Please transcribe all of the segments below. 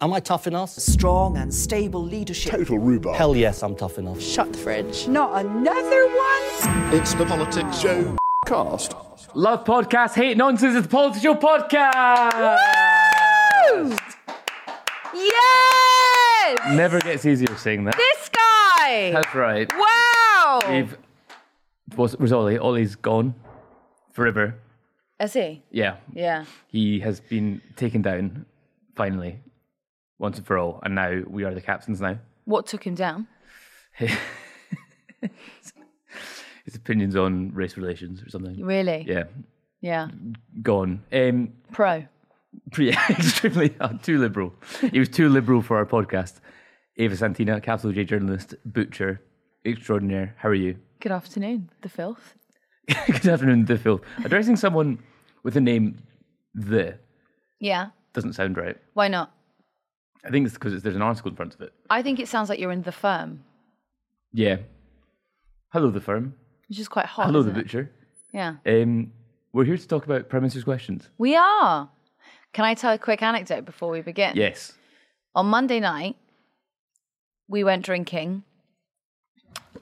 Am I tough enough? Strong and stable leadership. Total rhubarb. Hell yes, I'm tough enough. Shut the fridge. Not another one? It's the PoliticsJOE cast. Love podcast, hate nonsense. It's the PoliticsJOE podcast. Yes! Never gets easier saying that. This guy! That's right. Wow! We've was was Ollie. Ollie's gone forever. Is he? Yeah, Yeah. he has been taken down finally, once and for all, and now we are the captains. Now What took him down? his opinions on race relations or something. Really? Yeah, Yeah. gone. Um, Pro. pretty extremely uh, too liberal. He was too liberal for our podcast. Ava Santina, capital J journalist, butcher extraordinaire. How are you? Good afternoon. The filth. Good afternoon, the filth. Addressing someone with the name the Yeah. doesn't sound right. Why not? I think it's because there's an article in front of it. I think it sounds like you're in the firm, Yeah. Hello, the firm. which is quite hot. Hello, the isn't it? butcher. Yeah. Um, we're here to talk about Prime Minister's questions. We are. Can I tell a quick anecdote before we begin? Yes. On Monday night, we went drinking,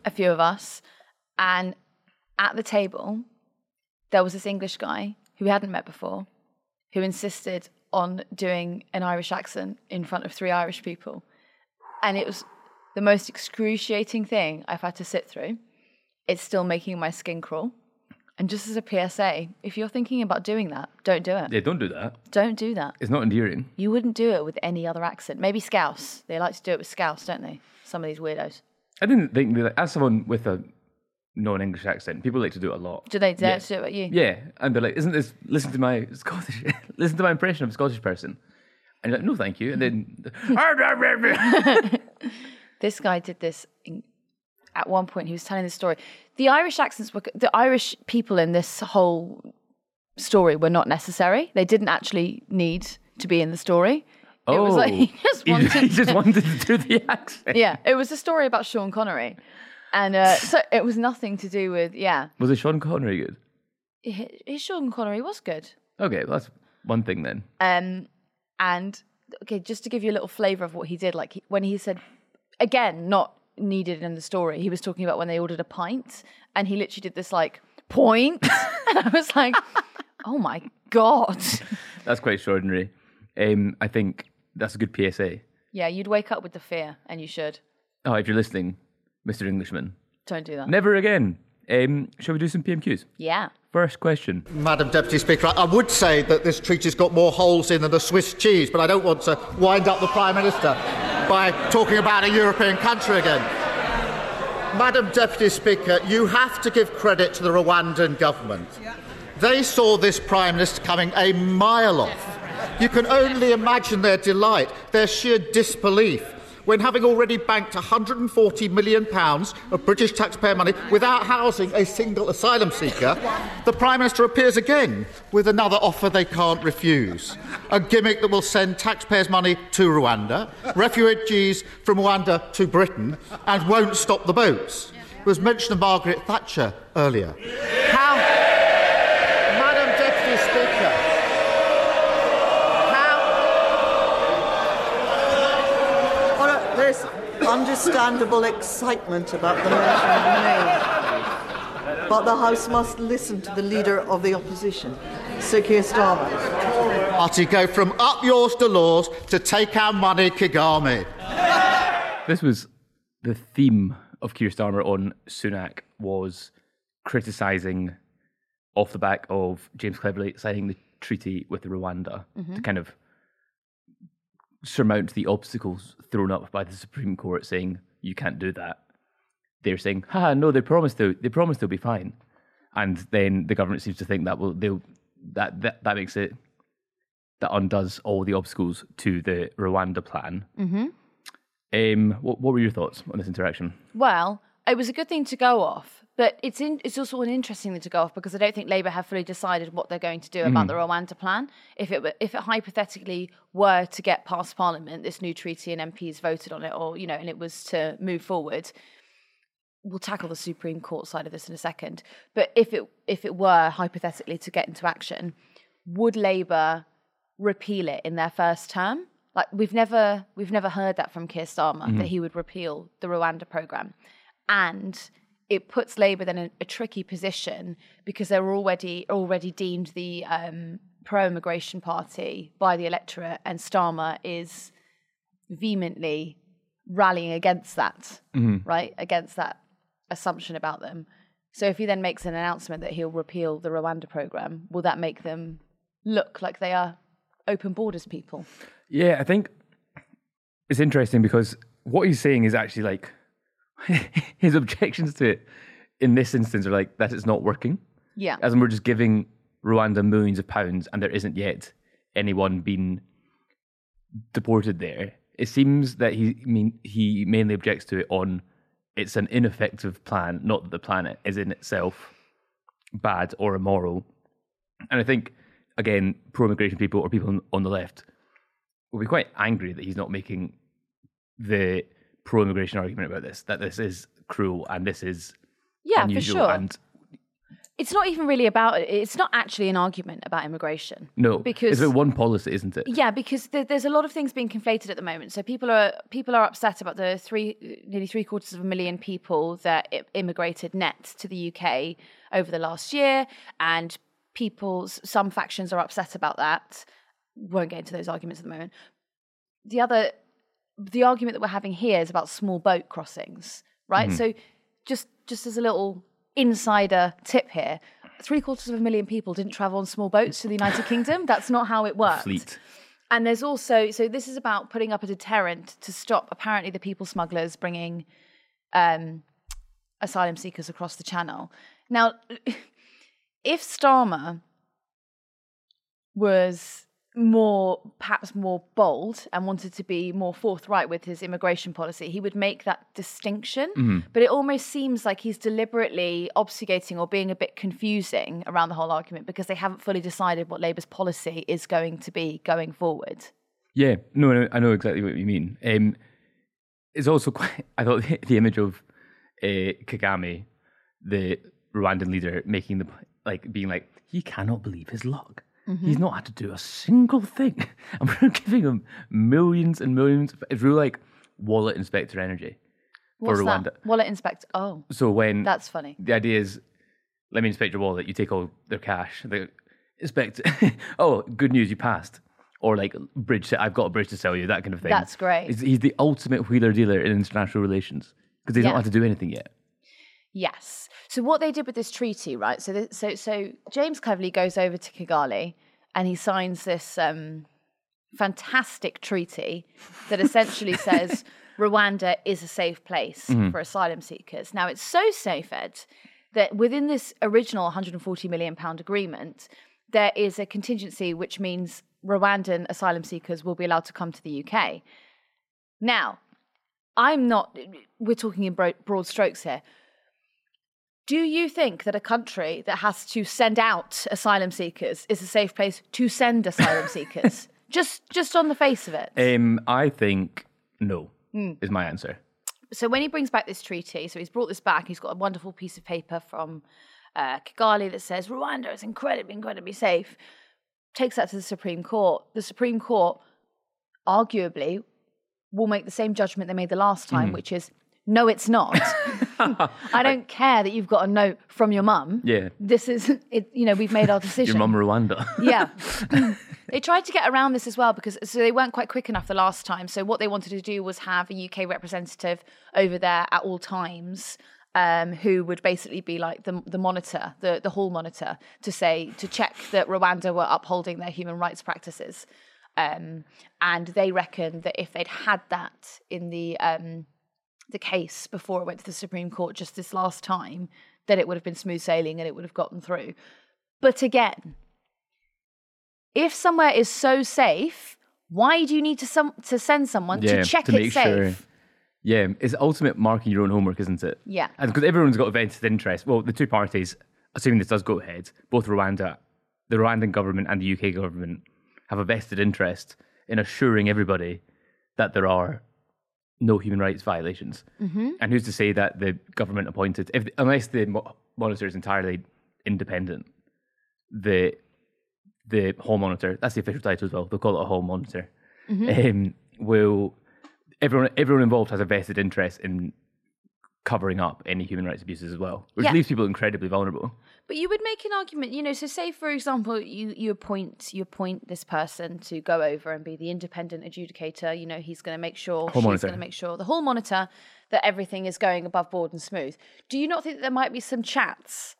a few of us, and at the table, there was this English guy who we hadn't met before who insisted on doing an Irish accent in front of three Irish people. And it was the most excruciating thing I've had to sit through. It's still making my skin crawl. And just as a PSA, if you're thinking about doing that, don't do it. Yeah, don't do that. Don't do that. It's not endearing. You wouldn't do it with any other accent. Maybe Scouse. They like to do it with Scouse, don't they? Some of these weirdos. I didn't think that as someone with a non-English accent, people like to do it a lot. Do they dare Yeah. to do it with you? Yeah, and they're like, "Isn't this? Listen to my Scottish. listen to my impression of a Scottish person." And you're like, "No, thank you." And then, This guy did this at one point. He was telling the story. The Irish accents were the Irish people in this whole story were not necessary. They didn't actually need to be in the story. It was like he just oh, he, wanted. he just wanted to do the accent. yeah, it was a story about Sean Connery, and uh, so it was nothing to do with yeah. Was it Sean Connery good? His his Sean Connery was good. Okay, well, that's one thing then. Um, and okay, just to give you a little flavor of what he did, like he, when he said, again, not needed in the story, he was talking about when they ordered a pint, and he literally did this like point, and I was like, oh my god, That's quite extraordinary. Um, I think that's a good PSA. yeah, you'd wake up with the fear, and you should. Oh, if you're listening, Mr. Englishman, Don't do that. never again. Um, shall we do some PMQs? Yeah. First question. Madam Deputy Speaker, I would say that this treaty's got more holes in than a Swiss cheese, but I don't want to wind up the Prime Minister by talking about a European country again. Madam Deputy Speaker, you have to give credit to the Rwandan government. They saw this Prime Minister coming a mile off. You can only imagine their delight, their sheer disbelief, when having already banked £140 million of British taxpayer money without housing a single asylum seeker, the Prime Minister appears again with another offer they can't refuse. A gimmick that will send taxpayers' money to Rwanda, refugees from Rwanda to Britain, and won't stop the boats. There was mention of Margaret Thatcher earlier. How, understandable excitement about the mention of May. But the House must listen to the leader of the opposition, Sir Keir Starmer. Party go from up yours Delors to take our money, Kagame. This was the theme of Keir Starmer on Sunak was criticising off the back of James Cleverly signing the treaty with Rwanda to Mhm. kind of surmount the obstacles thrown up by the Supreme Court saying you can't do that. They're saying, "Ha, no, they promised to they promised they'll be fine. And then the government seems to think that will they'll that that, that makes it that undoes all the obstacles to the Rwanda plan. hmm Um, what, what were your thoughts on this interaction? Well, it was a good thing to go off, but it's in, it's also an interesting thing to go off because I don't think Labour have fully decided what they're going to do about Mhm. the Rwanda plan. If it were- if it hypothetically were to get past Parliament, this new treaty and MPs voted on it, or you know, and it was to move forward, we'll tackle the Supreme Court side of this in a second. But if it if it were hypothetically to get into action, would Labour repeal it in their first term? Like we've never we've never heard that from Keir Starmer Mhm. that he would repeal the Rwanda program, and it puts Labour then in a tricky position because they're already already deemed the um, pro-immigration party by the electorate, and Starmer is vehemently rallying against that, Mhm. right? Against that assumption about them. So if he then makes an announcement that he'll repeal the Rwanda program, will that make them look like they are open borders people? Yeah, I think it's interesting because what he's saying is actually like his objections to it in this instance are like that it's not working. Yeah. As in we're just giving Rwanda millions of pounds and there isn't yet anyone being deported there. It seems that he mean he mainly objects to it on it's an ineffective plan, not that the planet is in itself bad or immoral. And I think again, pro immigration people or people on- on the left will be quite angry that he's not making the pro immigration argument about this, that this is cruel and this is Yeah, for sure. and It's not even really about it's not actually an argument about immigration. no, because it's about one policy, isn't it? Yeah, because there, there's a lot of things being conflated at the moment. So people are people are upset about the three nearly three quarters of a million people that i- immigrated net to the UK over the last year, and people's some factions are upset about that. Won't get into those arguments at the moment. The other, the argument that we're having here is about small boat crossings, right? Mhm. So just just as a little insider tip here. Three quarters of a million people didn't travel on small boats to the United Kingdom. That's not how it worked. Fleet. And there's also so this is about putting up a deterrent to stop apparently the people smugglers bringing um, asylum seekers across the channel. Now, if Starmer was more perhaps more bold and wanted to be more forthright with his immigration policy he would make that distinction Mhm. but it almost seems like he's deliberately obfuscating or being a bit confusing around the whole argument because they haven't fully decided what labour's policy is going to be going forward Yeah, no, no, I know exactly what you mean. Um, it's also quite. I thought the, the image of uh, Kagame, the Rwandan leader, making the like being like he cannot believe his luck. He's Mhm. not had to do a single thing, and we're giving him millions and millions. It's really like wallet inspector energy What's for Rwanda. that? Wallet inspector. Oh, So when that's funny. the idea is, let me inspect your wallet. You take all their cash. They inspect. oh, good news, you passed. Or like bridge. I've got a bridge to sell you. That kind of thing. That's great. He's, he's the ultimate wheeler dealer in international relations because he's Yeah. not had to do anything yet. Yes. So what they did with this treaty, right? So th- so so James Cleverly goes over to Kigali and he signs this um, fantastic treaty that essentially says Rwanda is a safe place Mhm. for asylum seekers. Now it's so safe, Ed, that within this original 140 million pound agreement, there is a contingency which means Rwandan asylum seekers will be allowed to come to the UK. Now, I'm not, we're talking in broad strokes here. Do you think that a country that has to send out asylum seekers is a safe place to send asylum seekers? Just, just on the face of it. Um, I think no Hmm. is my answer. So when he brings back this treaty, so he's brought this back. He's got a wonderful piece of paper from uh, Kigali that says Rwanda is incredibly, incredibly safe. Takes that to the Supreme Court. The Supreme Court, arguably, will make the same judgment they made the last time, Mhm. which is no, it's not. I don't care that you've got a note from your mum. Yeah. This is it. You know, we've made our decision. Your mum Rwanda. Yeah. they tried to get around this as well because so they weren't quite quick enough the last time. So what they wanted to do was have a UK representative over there at all times. Um, who would basically be like the the monitor, the the hall monitor, to say to check that Rwanda were upholding their human rights practices, um, and they reckon that if they'd had that in the um, the case before it went to the Supreme Court just this last time, then it would have been smooth sailing and it would have gotten through. But again, if somewhere is so safe, why do you need to some to send someone to check make it's safe? Yeah, it's ultimate marking your own homework, isn't it? Yeah. And because everyone's got a vested interest. Well, the two parties, assuming this does go ahead, both Rwanda, the Rwandan government and the UK government have a vested interest in assuring everybody that there are no human rights violations. Mm-hmm. And who's to say that the government appointed, if unless the mo- monitor is entirely independent, the the hall monitor, that's the official title as well. They'll call it a hall monitor. Mhm. Um, will everyone everyone involved has a vested interest in covering up any human rights abuses as well, which Yeah. leaves people incredibly vulnerable. But you would make an argument, you know. So, say for example, you you appoint you appoint this person to go over and be the independent adjudicator. You know, he's going to make sure Hall she's going to make sure the hall monitor that everything is going above board and smooth. Do you not think that there might be some chats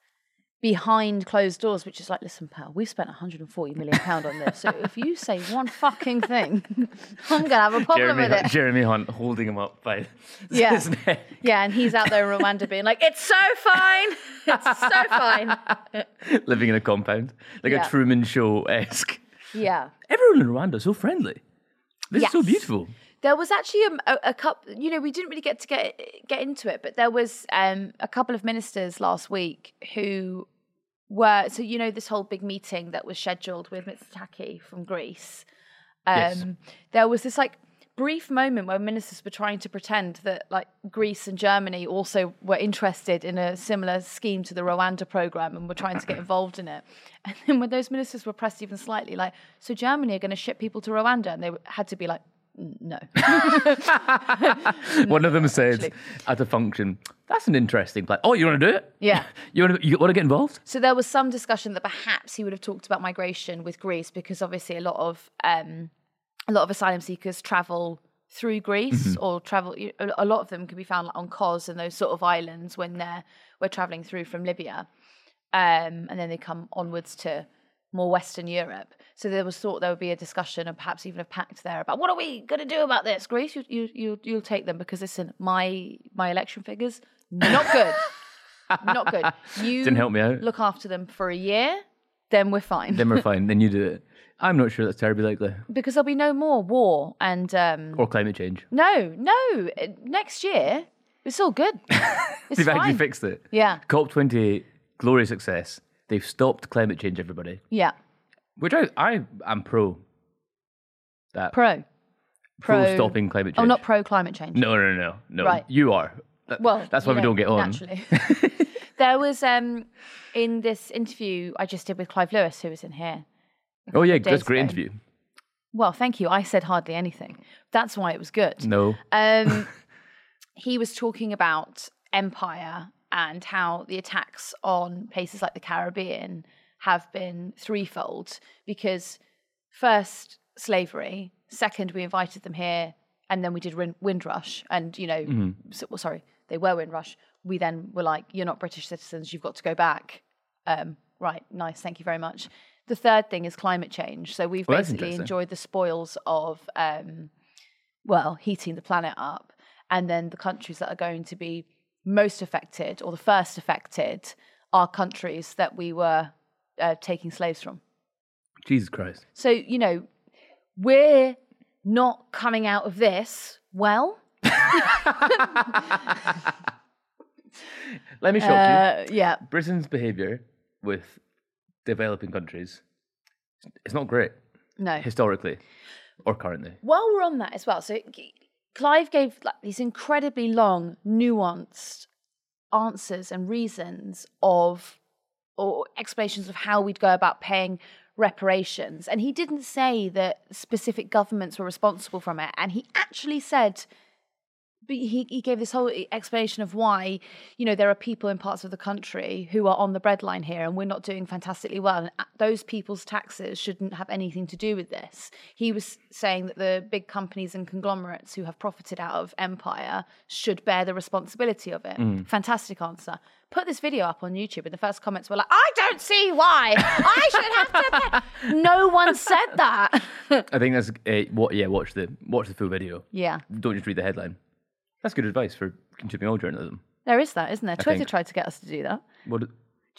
behind closed doors, which is like, listen, pal, we spent 140 million pound on this, so if you say one fucking thing, I'm going to have a problem Jeremy with Hunt, it. Jeremy Hunt holding him up by Yeah. his neck. Yeah, and he's out there in Rwanda being like, it's so fine, it's so fine. living in a compound, like Yeah. a Truman Show esque. Yeah. Everyone in Rwanda so friendly. This is so beautiful. There was actually a, a, a couple. You know, we didn't really get to get get into it, but there was um, a couple of ministers last week who were. So you know, this whole big meeting that was scheduled with Mitsotakis from Greece. Um, Yes. There was this like brief moment where ministers were trying to pretend that like Greece and Germany also were interested in a similar scheme to the Rwanda program and were trying to get involved in it. And then when those ministers were pressed even slightly, like, so Germany are going to ship people to Rwanda, and they had to be like, "N- no. One of them said at a function, "That's an interesting plan." Oh, you want to do it? Yeah. You want to? You want to get involved? So there was some discussion that perhaps he would have talked about migration with Greece because obviously a lot of um, a lot of asylum seekers travel through Greece Mhm. or travel. A a lot of them can be found like, on Kos and those sort of islands when they're we're traveling through from Libya, um, and then they come onwards to more Western Europe. So there was thought there would be a discussion and perhaps even a pact there about what are we going to do about this? Greece, you you you you'll take them because listen, my my election figures not good, not good. You Didn't help me out. Look after them for a year, then we're fine. then we're fine. Then you do it. I'm not sure that's terribly likely. because there'll be no more war and um, Or climate change. no, no. uh, Next year, it's all good. It's They've actually fixed it. Yeah, COP28, glorious success. They've stopped climate change, everybody. yeah. Which I, I am pro. That Pro. pro, Pro- stopping climate change. Oh, not pro climate change. No, no, no, no. Right. You are. That- Well, that's why we don't get on. Naturally. there was um in this interview I just did with Clive Lewis, who was in here. Oh yeah, that's a great ago. interview. Well, thank you. I said hardly anything. That's why it was good. No. Um, he was talking about empire and how the attacks on places like the Caribbean have been threefold because first slavery, second we invited them here, and then we did Win- Windrush, and you know, Mhm. so, well, sorry, they were Windrush. We then were like, you're not British citizens, you've got to go back. Um, right, nice, thank you very much. The third thing is climate change. So we've Well, basically enjoyed the spoils of, um, well, heating the planet up. And then the countries that are going to be most affected or the first affected are countries that we were uh, taking slaves from. Jesus Christ. So, you know, we're not coming out of this well. Let me shock Uh, you. yeah. Britain's behaviour with developing countries, it's not great No. historically or currently. While we're on that as well, so Clive gave like these incredibly long, nuanced answers and reasons of or explanations of how we'd go about paying reparations. And he didn't say that specific governments were responsible from it. And he actually said but he, he gave this whole explanation of why you know there are people in parts of the country who are on the breadline here and we're not doing fantastically well and uh, those people's taxes shouldn't have anything to do with this he was saying that the big companies and conglomerates who have profited out of empire should bear the responsibility of it Mm. fantastic answer put this video up on youtube and the first comments were like i don't see why i should have to pay. no one said that I think that's uh, what. Yeah, watch the watch the full video. yeah Don't just read the headline. That's good advice for consuming all journalism. there is that isn't there I twitter think- tried to get us to do that What? Do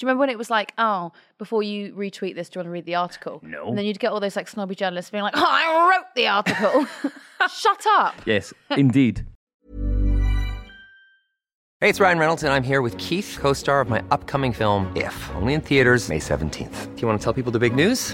you remember when it was like, oh, before you retweet this, do you want to read the article? No. And then you'd get all those like snobby journalists being like, oh, I wrote the article. Shut up. Yes, indeed. Hey, it's Ryan Reynolds, and I'm here with Keith, co star of my upcoming film, If, only in theaters, May 17th. Do you want to tell people the big news?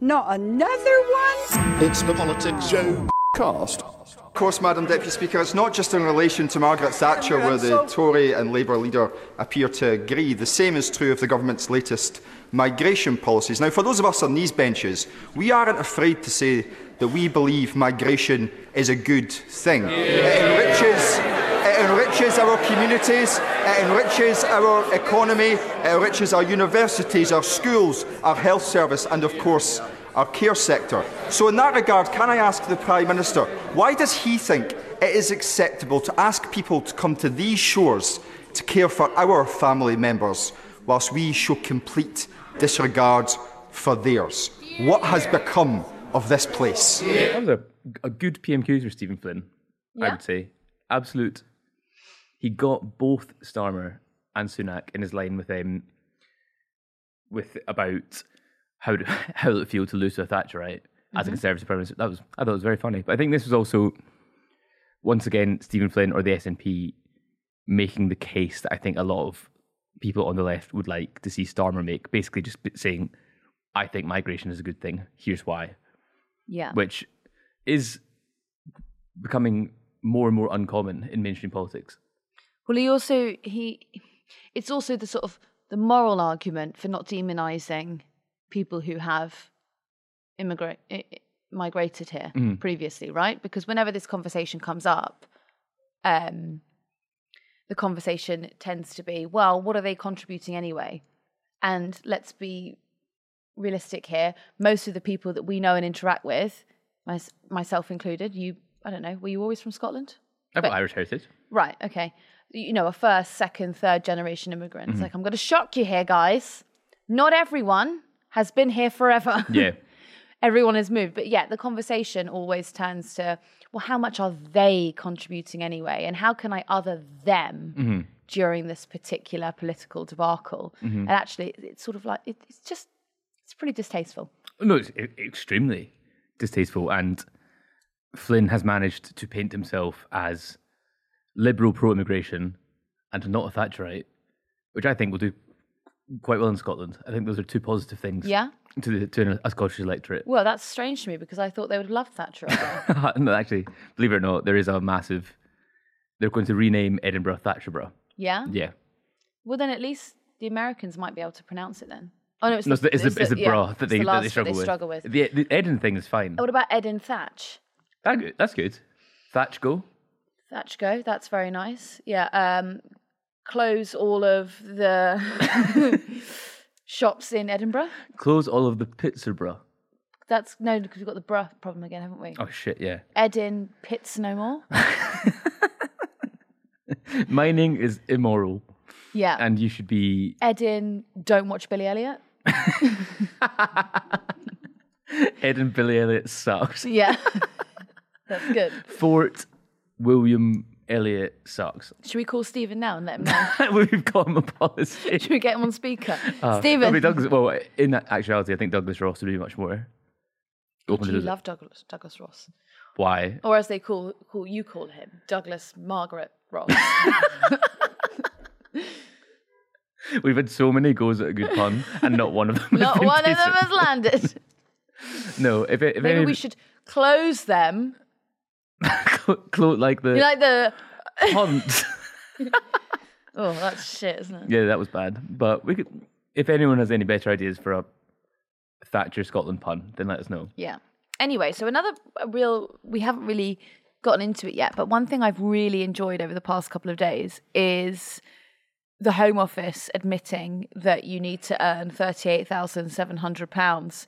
Not another one? It's the PoliticsJOE cast. Of course, Madam Deputy Speaker, it's not just in relation to Margaret Thatcher where the Tory and Labour leader appear to agree. The same is true of the government's latest migration policies. Now, for those of us on these benches, we aren't afraid to say that we believe migration is a good thing. It enriches it enriches our communities, it enriches our economy, it enriches our universities, our schools, our health service, and of course, our care sector. So, in that regard, can I ask the Prime Minister, why does he think it is acceptable to ask people to come to these shores to care for our family members, whilst we show complete disregard for theirs? What has become of this place? That was a, a good PMQ for Stephen Flynn, I would say. Absolute. He got both Starmer and Sunak in his line with um, with about how to, how it feel to lose to a Thatcherite as a Mhm. Conservative Prime Minister. That was I thought it was very funny. But I think this was also once again Stephen Flynn or the SNP making the case that I think a lot of people on the left would like to see Starmer make, basically just saying, "I think migration is a good thing. Here's why." Yeah. which is becoming more and more uncommon in mainstream politics. Well, he also he it's also the sort of the moral argument for not demonizing people who have immigrate migrated here Mhm. previously, right? Because whenever this conversation comes up, um, the conversation tends to be, well, what are they contributing anyway? And let's be realistic here. Most of the people that we know and interact with, my, myself included, you, I don't know, were you always from Scotland? I've got Irish heritage. Right, okay. You know, a first, second, third generation immigrants. Mhm. Like, I'm going to shock you here, guys. Not everyone has been here forever. Yeah. everyone has moved. But yet, the conversation always turns to, well, how much are they contributing anyway? And how can I other them Mhm. during this particular political debacle? Mhm. And actually, it's sort of like, it, it's just, it's pretty distasteful. No, it's extremely distasteful. And Flynn has managed to paint himself as liberal pro immigration and not a Thatcherite, which I think will do quite well in Scotland. I think those are two positive things Yeah? to, the, to an a Scottish electorate. Well, that's strange to me because I thought they would have loved Thatcher. no, actually, believe it or not, there is a massive. They're going to rename Edinburgh Thatcherborough. yeah? Yeah. Well, then at least the Americans might be able to pronounce it then. Oh no, it's No, the, it's the, it's the, the bra it's that the they, that last they struggle with. struggle with. The, the Eden thing is fine. What about Ed and Thatch? That good. That's good. Thatch go. Thatch go. That's very nice. Yeah. Um, close all of the shops in Edinburgh. Close all of the pizza bra. That's no, because we've got the bruh problem again, haven't we? Oh shit, yeah. Edin pits no more. Mining is immoral, Yeah. and you should be Edin, don't watch Billy Elliot. Ed and Billy Elliot sucks. Yeah. That's good. Fort William Elliot sucks. Should we call Stephen now and let him know? We've got him a policy. Should we get him on speaker? Uh, Stephen. Douglas, well, in actuality, I think Douglas Ross would be much more Do you love Douglas, Douglas Ross? Why? Or as they call, call you call him, Douglas Margaret Ross. We've had so many goes at a good pun, and not one of them. has Not one of them has landed. No, if it, if Maybe any, we should close them. like the You like the. hunt. Oh, that's shit, isn't it? yeah, that was bad. But we could, if anyone has any better ideas for a Thatcher Scotland pun, then let us know. Yeah. Anyway, so another real, we haven't really gotten into it yet, but one thing I've really enjoyed over the past couple of days is the Home Office admitting that you need to earn £38,700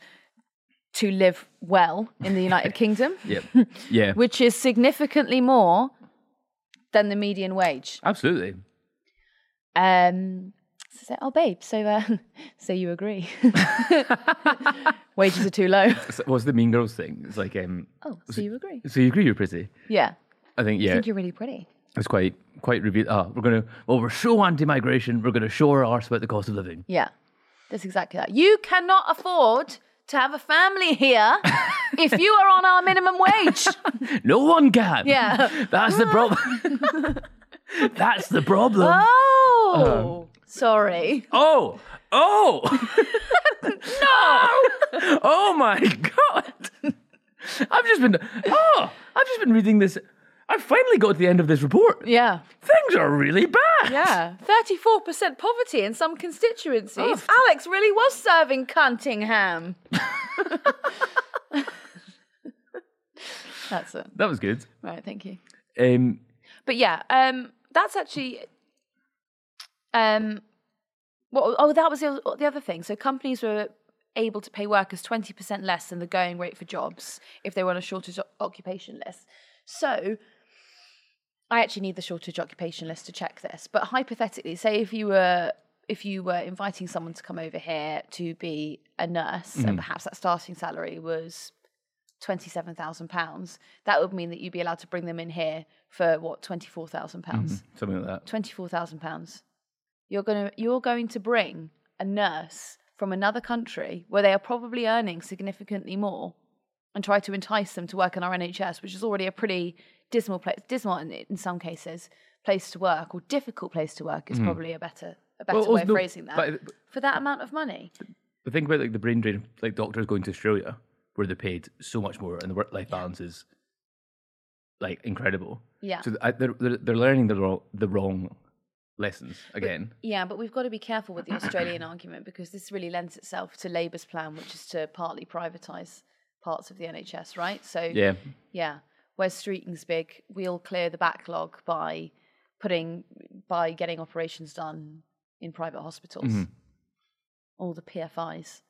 to live well in the United Kingdom, Yep. Yeah. which is significantly more than the median wage. Absolutely. Um, so, say, oh, babe, so, uh, so you agree? Wages are too low. So What's the Mean Girls thing? It's like, um, Oh, so you agree? so you agree you're pretty? Yeah. I think yeah. I think you're really pretty. it's quite quite revealed. Oh, we're gonna well, we're so anti-migration. We're gonna show our arse about the cost of living. Yeah, that's exactly that. You cannot afford to have a family here if you are on our minimum wage. No one can. Yeah. that's the problem. that's the problem. Oh, um, sorry. Oh, oh, no! Oh my god! I've just been oh, I've just been reading this. I've finally got to the end of this report. Yeah. Things are really bad. Yeah, 34% poverty in some constituencies. Oh. Alex really was serving Cuntingham. That's it. That was good. Right, thank you. Um, But yeah, um, that's actually um, well, oh, that was the, the other thing. So companies were able to pay workers twenty percent less than the going rate for jobs if they were on a shortage occupation list. So I actually need the shortage occupation list to check this. But hypothetically, say if you were if you were inviting someone to come over here to be a nurse, and Mhm. perhaps that starting salary was twenty-seven thousand pounds, that would mean that you'd be allowed to bring them in here for what twenty-four thousand pounds. mhm, something like that. Twenty-four thousand pounds. You're gonna you're going to bring a nurse from another country where they are probably earning significantly more, and try to entice them to work in our NHS, which is already a pretty dismal place, dismal in, in some cases, place to work or difficult place to work is Mhm. probably a better a better Well, way of no, phrasing that. but- for that amount of money, But think about like the brain drain, like doctors going to Australia, where they're paid so much more, and the work-life balance is like incredible. Yeah. So they're, they're they're learning the wrong the wrong lessons again. Yeah, but we've got to be careful with the Australian argument because this really lends itself to Labour's plan, which is to partly privatise parts of the NHS, right? So Yeah. yeah. Whereas Streeting's big, we'll clear the backlog by putting by getting operations done in private hospitals. Mhm. All the PFIs,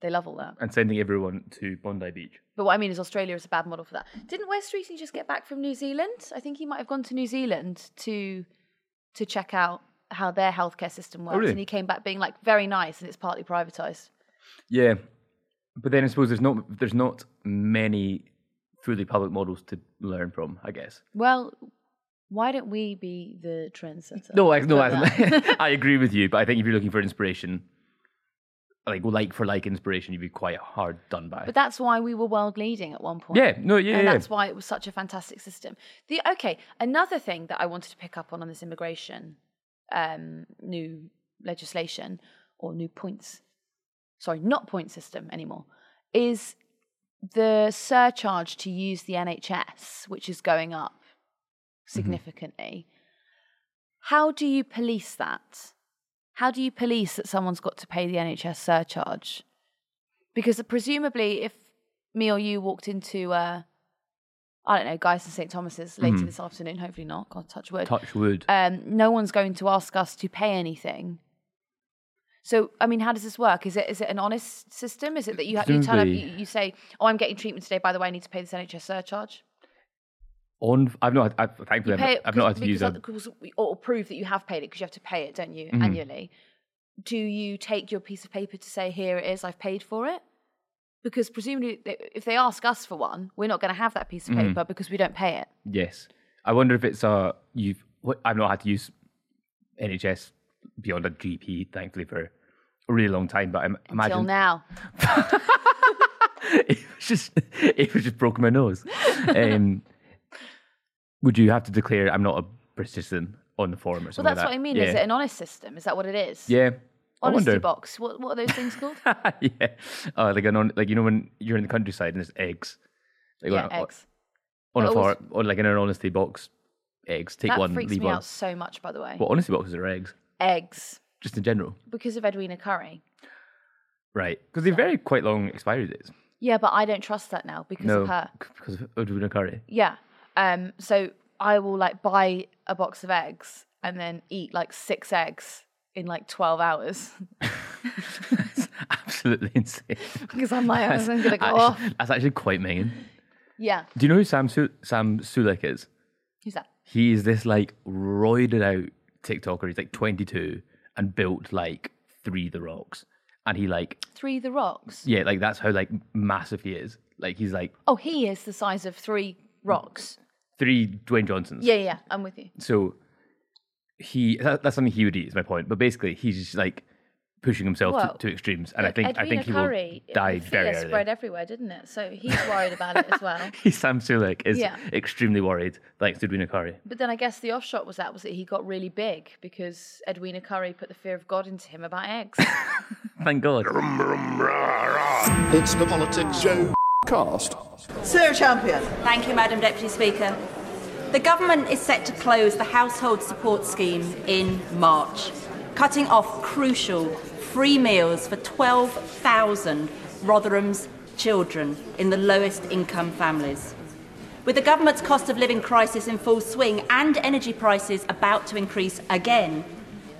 they love all that. and sending everyone to Bondi Beach. But what I mean is Australia is a bad model for that. Didn't Wes Streeting just get back from New Zealand? I think he might have gone to New Zealand to to check out how their healthcare system works, really? and he came back being like very nice, and it's partly privatized. Yeah, but then I suppose there's not there's not many fully public models to learn from. I guess. Well, why don't we be the trendsetter? No, I, no, I. I agree with you, but I think if you're looking for inspiration, like like for like inspiration, you'd be quite hard done by. But that's why we were world leading at one point. Yeah, no, yeah, and yeah. that's why it was such a fantastic system. The okay, another thing that I wanted to pick up on on this immigration um, new legislation or new points, sorry, not point system anymore, is the surcharge to use the NHS, which is going up significantly. How do you police that? how do you police that someone's got to pay the NHS surcharge? Because presumably, if me or you walked into, uh, I don't know, Guys and St Thomas's later Mhm. this afternoon, hopefully not, God touch wood. Touch wood. Um, no one's going to ask us to pay anything. So, I mean, how does this work? Is it is it an honest system? Is it that you, you turn up, you, you say, "Oh, I'm getting treatment today. By the way, I need to pay this NHS surcharge." On, I've not. I've, thankfully, I've not, I've not had to use we- or prove that you have paid it because you have to pay it, don't you, Mhm. annually? Do you take your piece of paper to say, "Here it is, I've paid for it"? Because presumably, if they ask us for one, we're not going to have that piece of Mhm. paper because we don't pay it. Yes, I wonder if it's a you've. I've not had to use NHS beyond a GP, thankfully, for a really long time. But I Until imagine now, it was just it was just broken my nose. Um, would you have to declare I'm not a British citizen on the form or something? well, that's like what? I mean. Yeah. Is it an honest system? Is that what it is? Yeah. Honesty box. What what are those things called? yeah. Oh, like an on, like you know when you're in the countryside and there's eggs. Like yeah, on, a- eggs. On a They're always- or like in an honesty box, eggs. Take one. that one, freaks leave me one. out so much, by the way. Well, honesty boxes are eggs, Eggs, just in general, because of Edwina Currie. right? Because they're very quite long expiry dates. Yeah, but I don't trust that now because no, of her. c- because of Edwina Currie. Yeah. Um. So I will like buy a box of eggs and then eat like six eggs in like twelve hours That's Absolutely insane. because I'm like I'm gonna go actually, off. That's actually quite mean. Yeah. Do you know who Sam Su- Sam Sulek is? Who's that? He is this like roided out TikToker. He's like 22 and built like three The Rocks, and he like Three the rocks. yeah, like that's how like massive he is. Like he's like Oh, he is the size of three rocks. three Dwayne Johnsons. Yeah, yeah. I'm with you. So he that, that's something he would eat. Is my point. But basically, he's just like pushing himself Well, to, to extremes, and I think Edwina I think he Curry, will die very fear early. spread everywhere, didn't it? So he's worried about it as well. He Sam Sulek is Yeah. extremely worried, thanks to Edwina Currie. But then I guess the offshot was that was that he got really big because Edwina Currie put the fear of God into him about eggs. Thank God. It's the PoliticsJOE cast. Sarah Champion. Thank you, Madam Deputy Speaker. The government is set to close the household support scheme in March, cutting off crucial free meals for 12,000 Rotherham's children in the lowest income families. With the government's cost of living crisis in full swing and energy prices about to increase again,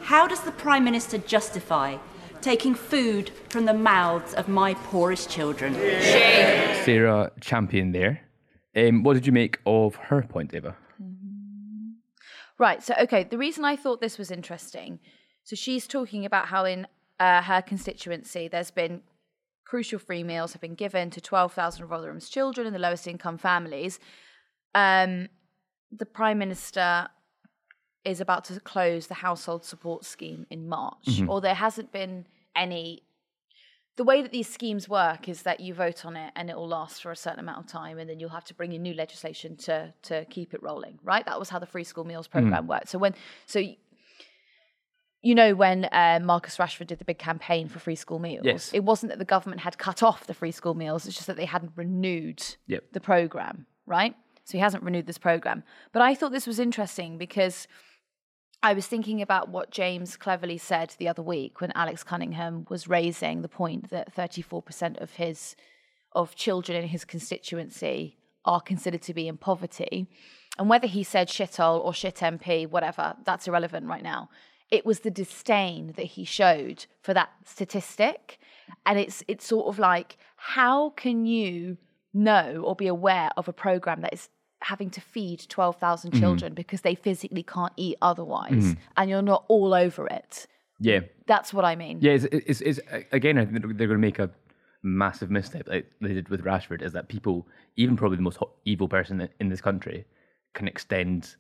how does the Prime Minister justify taking food from the mouths of my poorest children? Sarah Champion there. Um, what did you make of her point, Ava? Right. So, okay, the reason I thought this was interesting so she's talking about how in uh, her constituency there's been crucial free meals have been given to 12,000 of Rotherham's children in the lowest income families. Um, the Prime Minister is about to close the household support scheme in March, Mhm. or there hasn't been any. The way that these schemes work is that you vote on it and it will last for a certain amount of time, and then you'll have to bring in new legislation to to keep it rolling. Right? That was how the free school meals program worked. So when so. You know when uh, Marcus Rashford did the big campaign for free school meals. Yes. It wasn't that the government had cut off the free school meals; it's just that they hadn't renewed Yep. the program, right? So he hasn't renewed this program. But I thought this was interesting because I was thinking about what James cleverly said the other week when Alex Cunningham was raising the point that 34% of his of children in his constituency are considered to be in poverty. And whether he said shithole or shit MP, whatever, that's irrelevant right now. It was the disdain that he showed for that statistic. And it's it's sort of like, how can you know or be aware of a program that is having to feed 12,000 Mhm. children because they physically can't eat otherwise Mhm. and you're not all over it? Yeah. That's what I mean. Yeah, it's, it's, it's again, I think they're going to make a massive misstep like they did with Rashford is that people, even probably the most evil person in- this country, can extend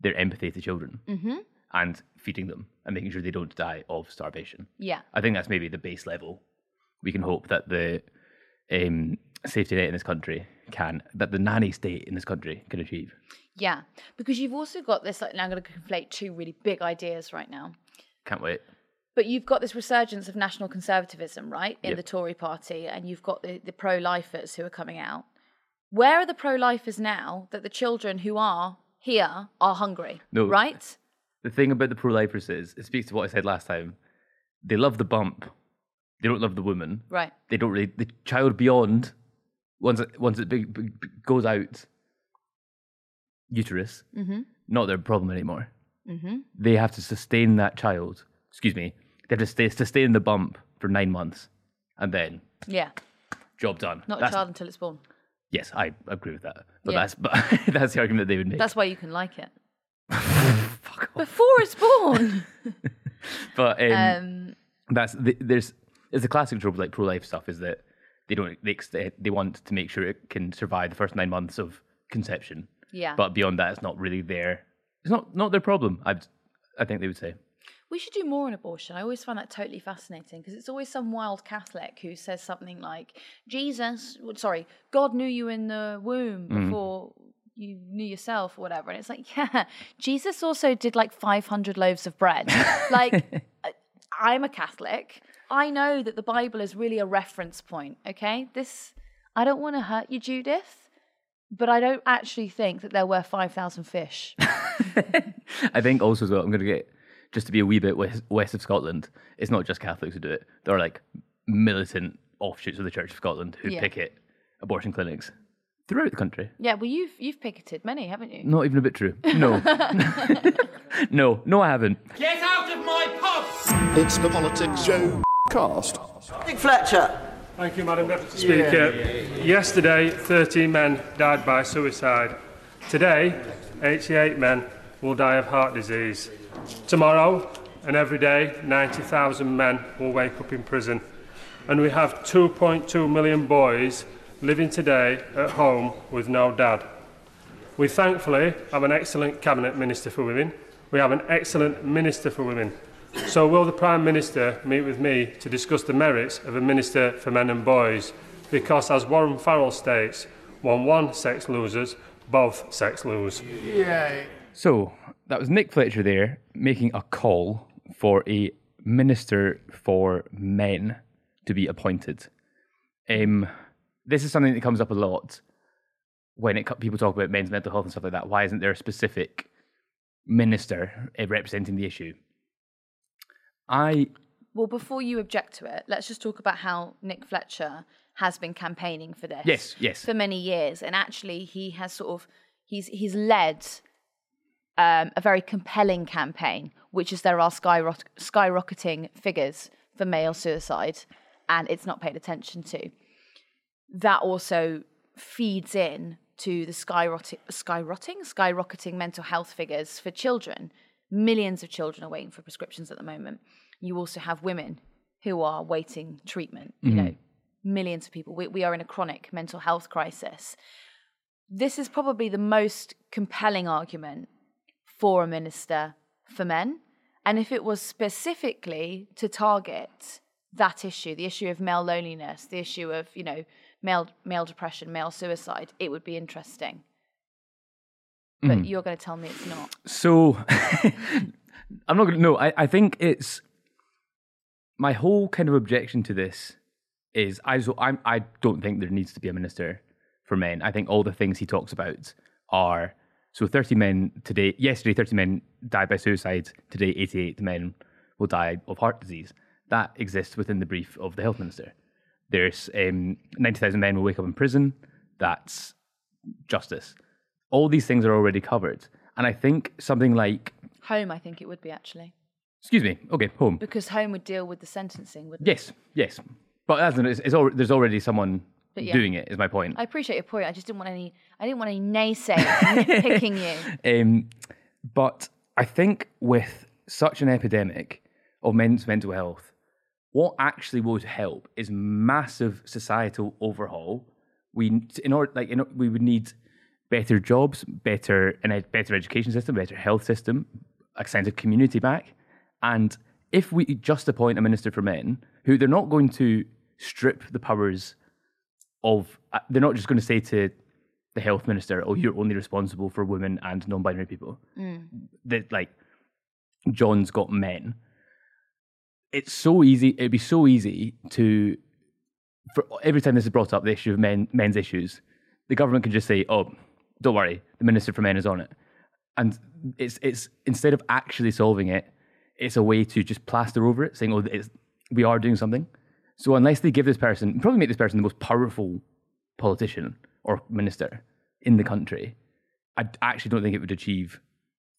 their empathy to children hmm and feeding them and making sure they don't die of starvation. Yeah. I think that's maybe the base level. We can hope that the um, safety net in this country can, that the nanny state in this country can achieve. Yeah. Because you've also got this, like, now I'm going to conflate two really big ideas right now. Can't wait. But you've got this resurgence of national conservatism, right, in Yep. the Tory party, and you've got the, the pro lifers who are coming out. Where are the pro lifers now that the children who are here are hungry? No. Right? The thing about the pro lifers is, it speaks to what I said last time, they love the bump. They don't love the woman. Right. They don't really. The child beyond, once it once it big, big, big goes out, uterus, Mhm. not their problem anymore. Mhm. They have to sustain that child. Excuse me. They have to stay, sustain the bump for nine months, and then Yeah. job done. Not That's- a child until it's born. Yes, I agree with that. But Yeah. that's but that's the argument that they would make. That's why you can like it. Before it's born. but um, Um, that's the, there's it's a classic trope like pro life stuff is that they don't they, they want to make sure it can survive the first nine months of conception. Yeah. But beyond that, it's not really their it's not not their problem. I I think they would say. We should do more on abortion. I always find that totally fascinating because it's always some wild Catholic who says something like, Jesus, sorry, God knew you in the womb Mm. You knew yourself or whatever. And it's like, yeah, Jesus also did like 500 loaves of bread. like, I- uh, I'm a Catholic. I know that the Bible is really a reference point, okay? This, I don't want to hurt you, Judith, but I don't actually think that there were 5,000 fish. I think also as well, I'm going to get just to be a wee bit west, west of Scotland. It's not just Catholics who do it. There are like militant offshoots of the Church of Scotland who Yeah. picket abortion clinics throughout the country. Yeah, well, you've you've picketed many, haven't you? Not even a bit true. No, no, no, I haven't. Get out of my pub! It's the PoliticsJOE cast. Nick Fletcher. Thank you, Madam Deputy Speaker. Uh, yesterday, 13 men died by suicide. Today, 88 men will die of heart disease. Tomorrow, and every day, 90,000 men will wake up in prison. And we have 2.2 million boys living today at home with no dad. We thankfully have an excellent Cabinet Minister for Women. We have an excellent Minister for Women. So, will the Prime Minister meet with me to discuss the merits of a Minister for Men and Boys? Because, as Warren Farrell states, when one sex loses, both sex lose. Yay. So that was Nick Fletcher there making a call for a minister for men to be appointed. Um, this is something that comes up a lot when it, people talk about men's mental health and stuff like that. Why isn't there a specific minister uh, representing the issue? I Well, before you object to it, let's just talk about how Nick Fletcher has been campaigning for this. Yes, yes. For many years, and actually, he has sort of he's he's led um, a very compelling campaign, which is there are skyrock- skyrocketing figures for male suicide, and it's not paid attention to. That also feeds in to the skyrocketing, skyrocketing, skyrocketing mental health figures for children. Millions of children are waiting for prescriptions at the moment. You also have women who are waiting treatment. You Mhm. know, millions of people. We, we are in a chronic mental health crisis. This is probably the most compelling argument for a minister for men. And if it was specifically to target that issue, the issue of male loneliness, the issue of, you know, male male depression, male suicide, it would be interesting. But Mhm. you're going to tell me it's not. So I'm not gonna no, I, I think it's my whole kind of objection to this is I so I'm I don't think there needs to be a minister for men. I think all the things he talks about are so 30 men today yesterday 30 men died by suicide, today 88 men will die of heart disease. That exists within the brief of the health minister. There's um, 90,000 men will wake up in prison. That's justice. All these things are already covered. And I think something like, Home, I think it would be actually. excuse me, okay, home. Because home would deal with the sentencing, wouldn't Yes, yes. But as it's, it's al- there's already someone yeah. doing it, is my point. I appreciate your point. I just didn't want any. I didn't want any naysayers nitpicking you. Um, but I think with such an epidemic of men's mental health, what actually would help is massive societal overhaul. We in order like in, we would need better jobs, better an ed- better education system, better health system, a sense of community back, and if we just appoint a minister for men, who they're not going to strip the powers of, uh, they're not just going to say to the health minister, "Oh, you're only responsible for women and non-binary people." Mm. that like John's got men. It's so easy. It'd be so easy to, for every time this is brought up, the issue of men, men's issues, the government can just say, "Oh, don't worry, the minister for men is on it," and it's it's instead of actually solving it, it's a way to just plaster over it, saying, "Oh, we are doing something." So unless they give this person, probably make this person the most powerful politician or minister in the country, I actually don't think it would achieve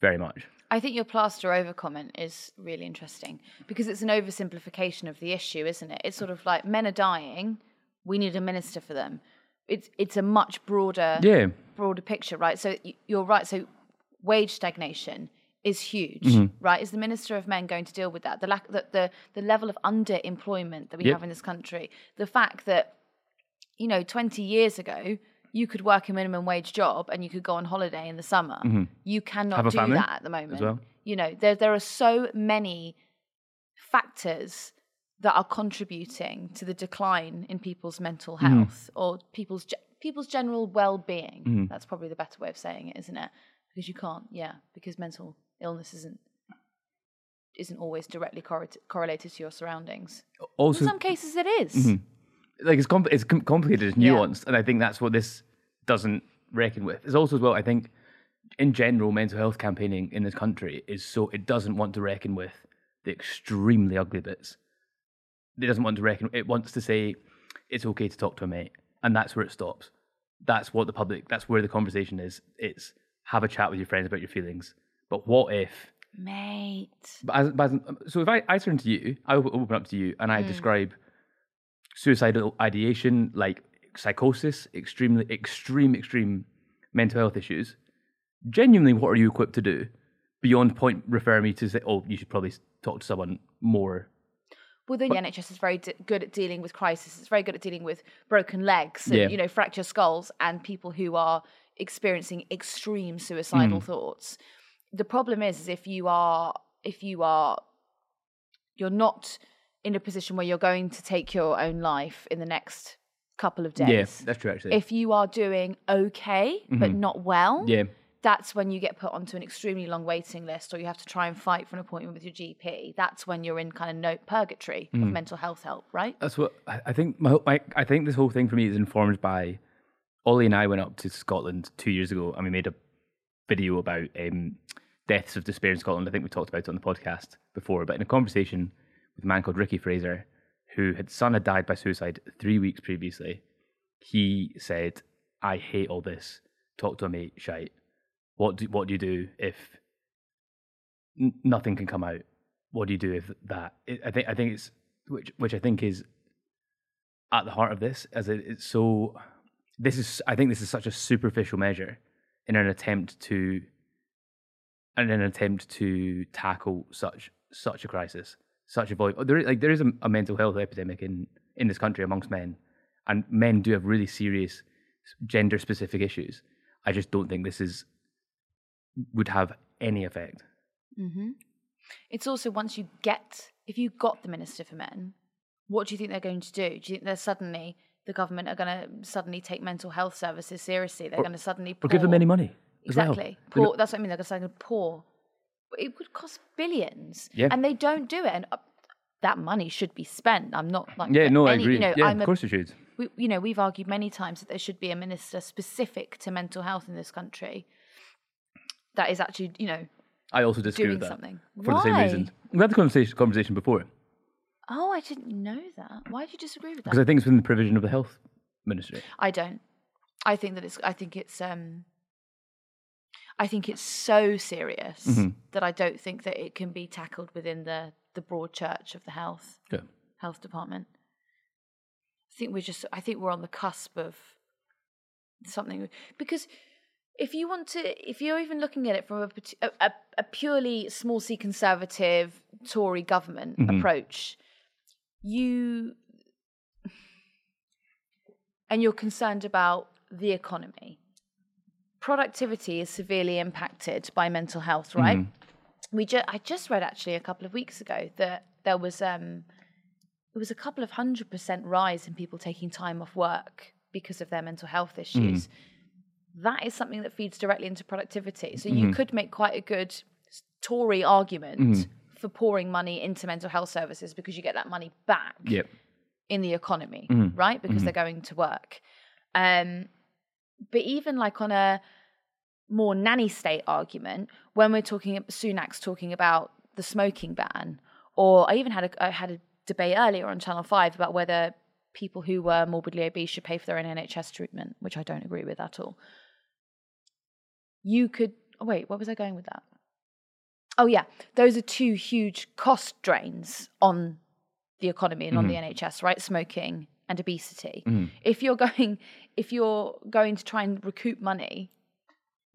very much. I think your plaster over comment is really interesting because it's an oversimplification of the issue, isn't it? It's sort of like men are dying, we need a minister for them. It's it's a much broader Yeah. broader picture, right? So you're right. So wage stagnation is huge, Mhm. right? Is the minister of men going to deal with that? The lack the the, the level of underemployment that we Yep. have in this country, the fact that you know 20 years ago you could work a minimum wage job and you could go on holiday in the summer. Mhm. You cannot do that at the moment. well. You know, there there are so many factors that are contributing to the decline in people's mental Mhm. health or people's people's general well-being. Mhm. That's probably the better way of saying it, isn't it? Because you can't, yeah, because mental illness isn't isn't always directly correl- correlated to your surroundings. Also, in some cases, it is. Like it's compl- it's com- complicated, it's Yeah. nuanced, and I think that's what this doesn't reckon with. It's also as well. I think in general, mental health campaigning in this country is so it doesn't want to reckon with the extremely ugly bits. It doesn't want to reckon. It wants to say it's okay to talk to a mate, and that's where it stops. That's what the public. That's where the conversation is. It's have a chat with your friends about your feelings. But what if Mate. but as, but as, so if I, I turn to you, I open up to you, and I Mm. describe suicidal ideation, like psychosis, extremely extreme, extreme mental health issues. Genuinely, what are you equipped to do beyond point referring me to say, oh, you should probably talk to someone more. Well, the NHS is very d- good at dealing with crisis. It's very good at dealing with broken legs and Yeah. you know fractured skulls and people who are experiencing extreme suicidal Mm. thoughts. The problem is, is if you are if you are you're not in a position where you're going to take your own life in the next couple of days. Yeah, that's true. Actually, If you are doing okay but Mhm. not well, yeah, that's when you get put onto an extremely long waiting list or you have to try and fight for an appointment with your GP. That's when you're in kind of no purgatory of Mhm. mental health help, right? That's what I, I think. My, my I think this whole thing for me is informed by Ollie and I went up to Scotland two years ago, and we made a video about um, deaths of despair in Scotland. I think we talked about it on the podcast before, but in a conversation with a man called Ricky Fraser, who his son had died by suicide three weeks previously, he said, "I hate all this. Talk to a mate, shite. What do what do you do if n- nothing can come out? What do you do if that? It, I think I think it's which which I think is at the heart of this, as it, it's so. This is I think this is such a superficial measure in an attempt to in an attempt to tackle such such a crisis, such a volume. There is, like there is a, a mental health epidemic in in this country amongst men, and men do have really serious gender specific issues. I just don't think this is would have any effect. hmm It's also once you get, if you got the Minister for Men, what do you think they're going to do? Do you think they're suddenly, the government are going to suddenly take mental health services seriously? They're going to suddenly Or give them any money well. Exactly. Pour, that's what I mean. They're going to pour. It would cost billions. Yeah. And they don't do it. And uh, that money should be spent. I'm not like. Yeah, no, I agree. You know, yeah, I'm of a- course it should. we, you know, we've argued many times that there should be a minister specific to mental health in this country. That is actually, you know, I also disagree with that something. for the same Why? reason. We had the conversation conversation before Oh, I didn't know that. Why do you disagree with that? because I think it's within the provision of the health ministry. I don't. I think that it's. I think it's. Um. I think it's so serious Mhm. that I don't think that it can be tackled within the the broad church of the health Yeah. health department. I think we're just. I think we're on the cusp of something because if you want to, if you're even looking at it from a a, a, purely small c conservative Tory government Mhm. approach, you and you're concerned about the economy. Productivity is severely impacted by mental health, right? Mhm. We ju- I just read actually a couple of weeks ago that there was um it was a couple of hundred percent rise in people taking time off work because of their mental health issues. That is something that feeds directly into productivity. So you Mhm. could make quite a good Tory argument Mhm. for pouring money into mental health services because you get that money back Yep. in the economy, Mhm. right? Because Mhm. they're going to work. Um, but even like on a more nanny state argument, when we're talking, Sunak's talking about the smoking ban, or I even had a I had a debate earlier on Channel Five about whether people who were morbidly obese should pay for their own NHS treatment, which I don't agree with at all. You could oh wait, where was I going with that? Oh yeah, those are two huge cost drains on the economy and on the Mhm. NHS, right? Smoking and obesity. Mhm. If you're going if you're going to try and recoup money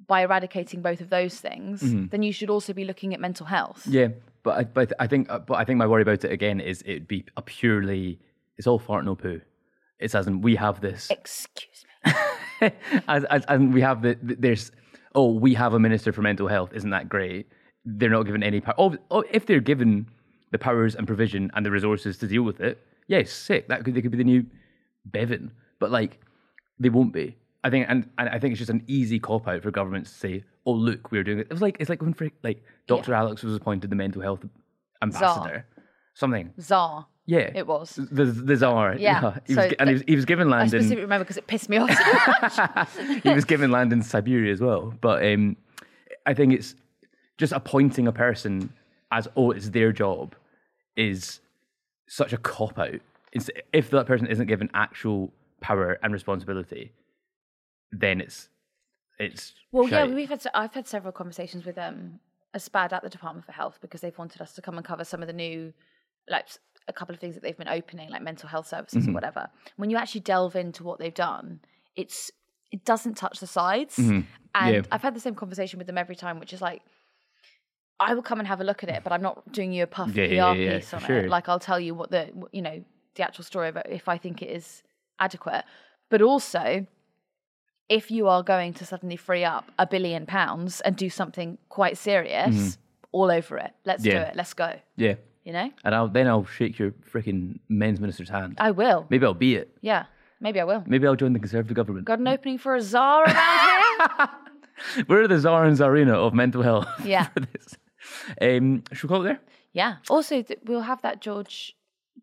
by eradicating both of those things, Mhm. then you should also be looking at mental health. Yeah, but I, but I think uh, but I think my worry about it again is it'd be a purely it's all fart no poo. It's as in we have this. Excuse me. as, as and we have the, the there's oh we have a minister for mental health. Isn't that great? They're not given any power. Oh, oh, if they're given the powers and provision and the resources to deal with it, yes, sick. That could they could be the new Bevan, but like they won't be. I think, and, and I think it's just an easy cop out for governments to say, "Oh, look, we're doing it." It was like it's like when like Dr. Alex was appointed the mental health ambassador, something. Czar. Yeah, It was. the the czar. Yeah, he was, so and he was, he was given I land in specifically remember because it pissed me off he was given land in Siberia as well. But um, I think it's just appointing a person as oh, it's their job is such a cop out. If that person isn't given actual power and responsibility, then it's it's Well, yeah, we've had. I've had several conversations with um a SPAD at the Department for Health because they've wanted us to come and cover some of the new, like a couple of things that they've been opening, like mental health services or Mhm. whatever. When you actually delve into what they've done, it's it doesn't touch the sides, Mhm. and Yeah. I've had the same conversation with them every time, which is like. I will come and have a look at it, but I'm not doing you a puff Yeah, PR yeah, yeah, piece on sure. it. Like I'll tell you what the you know the actual story of it if I think it is adequate. But also, if you are going to suddenly free up a billion pounds and do something quite serious, Mhm. all over it. Let's do it. Let's go. yeah. You know? And I'll then I'll shake your freaking men's minister's hand. I will. Maybe I'll be it. Yeah. Maybe I will. Maybe I'll join the Conservative government. Got an opening for a czar around here? We're the czar and czarina of mental health. Yeah. Um, should we call it there? Yeah. Also, th- we'll have that George,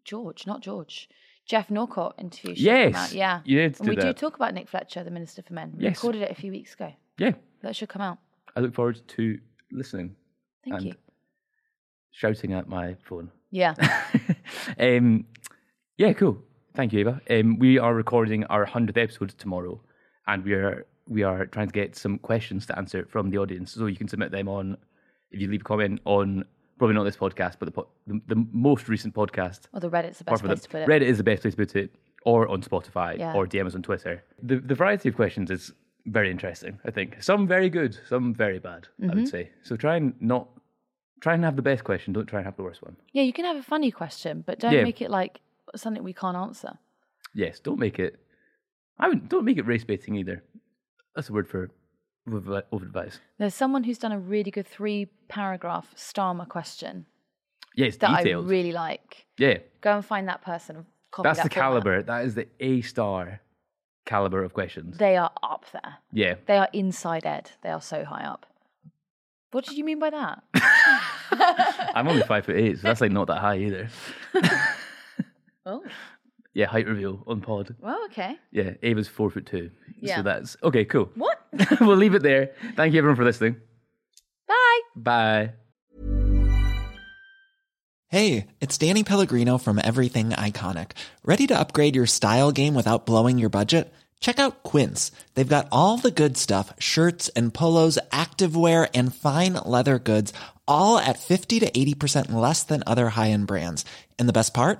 George, not George, Geoff Norcott interview. should Yes, out. Yeah. you to and do we do that. talk about Nick Fletcher, the Minister for Men. We Yes. recorded it a few weeks ago. Yeah. That should come out. I look forward to listening. Thank and you. Shouting at my phone. Yeah. Um, yeah, cool. Thank you, Ava. Um, we are recording our hundredth episode tomorrow, and we are we are trying to get some questions to answer from the audience. So you can submit them on if you leave a comment on probably not this podcast, but the the, the most recent podcast. The Reddit's the best place to put it. Reddit is the best place to put it, or on Spotify, Yeah. or DM us on Twitter. The the variety of questions is very interesting. I think some very good, some very bad. I Mhm. would say. So try and not try and have the best question. Don't try and have the worst one. Yeah, you can have a funny question, but don't Yeah. make it like something we can't answer. Yes, don't make it. I would don't make it race baiting either. That's a word for over over advice. There's someone who's done a really good three paragraph Starmer question Yeah, it's that detailed. I really like. yeah, Go and find that person. Copy that's that the format. caliber. That is the A star caliber of questions. They are up there. yeah, They are inside Ed. They are so high up. What did you mean by that? I'm only five foot eight, so that's like not that high either. oh, Yeah, height reveal on pod. well, okay. Yeah, Ava's four foot two. Yeah. So that's okay. Cool. What? we'll leave it there. Thank you everyone for listening. Bye. Bye. Hey, it's Danny Pellegrino from Everything Iconic. Ready to upgrade your style game without blowing your budget? Check out Quince. They've got all the good stuff shirts and polos, activewear, and fine leather goods, all at 50 to 80% less than other high end brands. And the best part?